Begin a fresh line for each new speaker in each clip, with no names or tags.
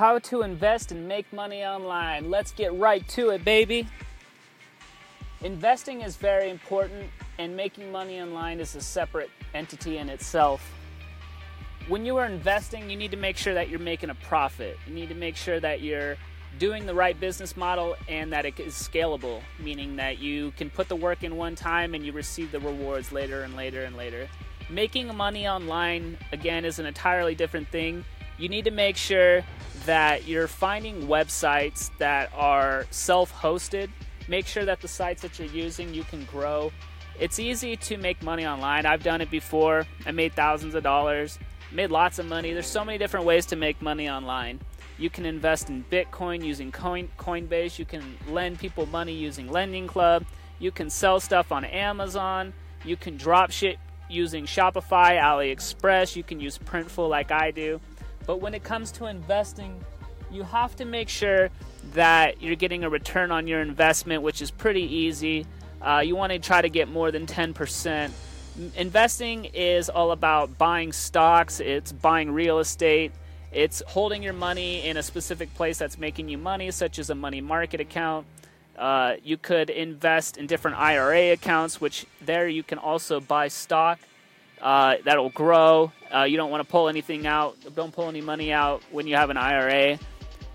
How to invest and make money online. Let's get right to it, baby. Investing is very important, and making money online is a separate entity in itself. When you are investing, you need to make sure that you're making a profit. You need to make sure that you're doing the right business model and that it is scalable, meaning that you can put the work in one time and you receive the rewards later and later and later. Making money online, again, is an entirely different thing. You need to make sure that you're finding websites that are self hosted Make sure that the sites that you're using you can grow. It's easy to make money online. I've done it before. I made thousands of dollars, made lots of money. There's so many different ways to make money online. You can invest in Bitcoin using Coin, Coinbase. You can lend people money using Lending Club. You can sell stuff on Amazon. You can dropship using Shopify, AliExpress. You can use Printful like I do. But when it comes to investing, you have to make sure that you're getting a return on your investment, which is pretty easy. Uh, you want to try to get more than 10%. Investing is all about buying stocks, it's buying real estate, it's holding your money in a specific place that's making you money, such as a money market account. Uh, you could invest in different IRA accounts, which there you can also buy stock uh, that'll grow. Uh, you don't want to pull anything out, don't pull any money out when you have an IRA.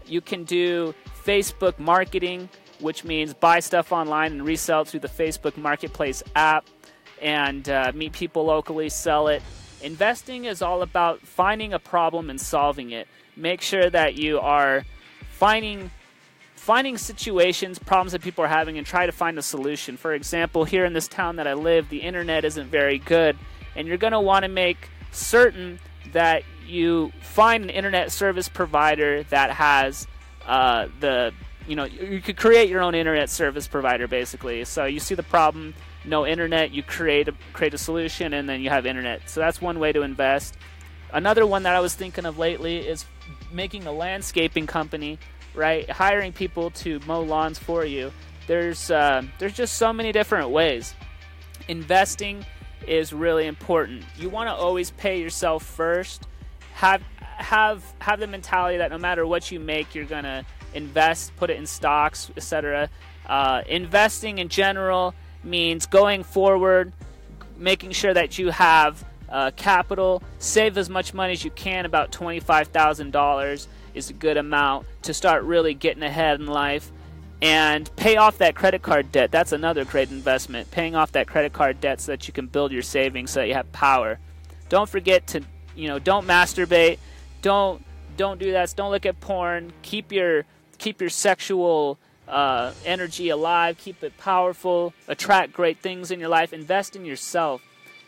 You can do Facebook marketing, which means buy stuff online and resell through the Facebook Marketplace app and uh, meet people locally, sell it. Investing is all about finding a problem and solving it. Make sure that you are finding finding situations, problems that people are having, and try to find a solution. For example, here in this town that I live, the internet isn't very good, and you're going to want to make certain that you find an internet service provider that has uh, the you know you could create your own internet service provider basically. So you see the problem, no internet, you create a create a solution, and then you have internet. So that's one way to invest. Another one that I was thinking of lately is making a landscaping company, right? Hiring people to mow lawns for you. There's uh, there's just so many different ways. Investing is really important. You want to always pay yourself first. Have have have the mentality that no matter what you make, you're gonna invest, put it in stocks, etc. Uh, investing in general means going forward, making sure that you have uh, capital, save as much money as you can. About twenty-five thousand dollars is a good amount to start really getting ahead in life, and pay off that credit card debt. That's another great investment. Paying off that credit card debt so that you can build your savings, so that you have power. Don't forget to, you know, don't masturbate don't don't do that. Don't look at porn. Keep your keep your sexual uh, energy alive. Keep it powerful. Attract great things in your life. Invest in yourself.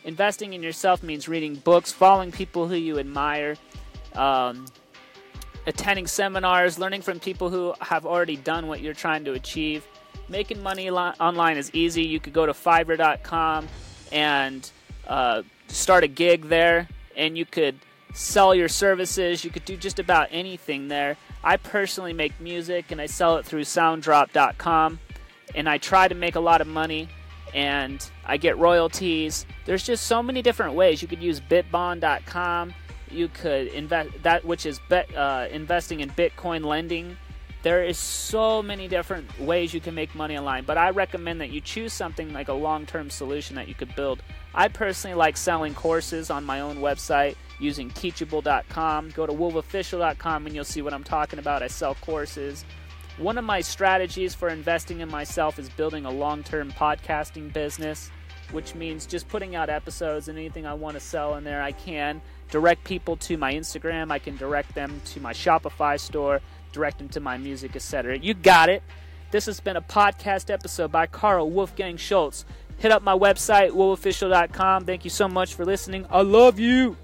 Investing in yourself means reading books, following people who you admire, um, attending seminars, learning from people who have already done what you're trying to achieve. Making money li- online is easy. You could go to Fiverr.com and uh, start a gig there, and you could sell your services. You could do just about anything there. I personally make music and I sell it through soundrop.com and I try to make a lot of money and I get royalties. There's just so many different ways. You could use bitbond.com. You could invest that which is bet, uh, investing in Bitcoin lending. There is so many different ways you can make money online, but I recommend that you choose something like a long-term solution that you could build. I personally like selling courses on my own website using teachable.com. Go to wolfofficial.com and you'll see what I'm talking about. I sell courses. One of my strategies for investing in myself is building a long term podcasting business, which means just putting out episodes and anything I want to sell in there, I can. Direct people to my Instagram, I can direct them to my Shopify store, direct them to my music, etc. You got it. This has been a podcast episode by Carl Wolfgang Schultz. Hit up my website, wolfofficial.com. Thank you so much for listening. I love you.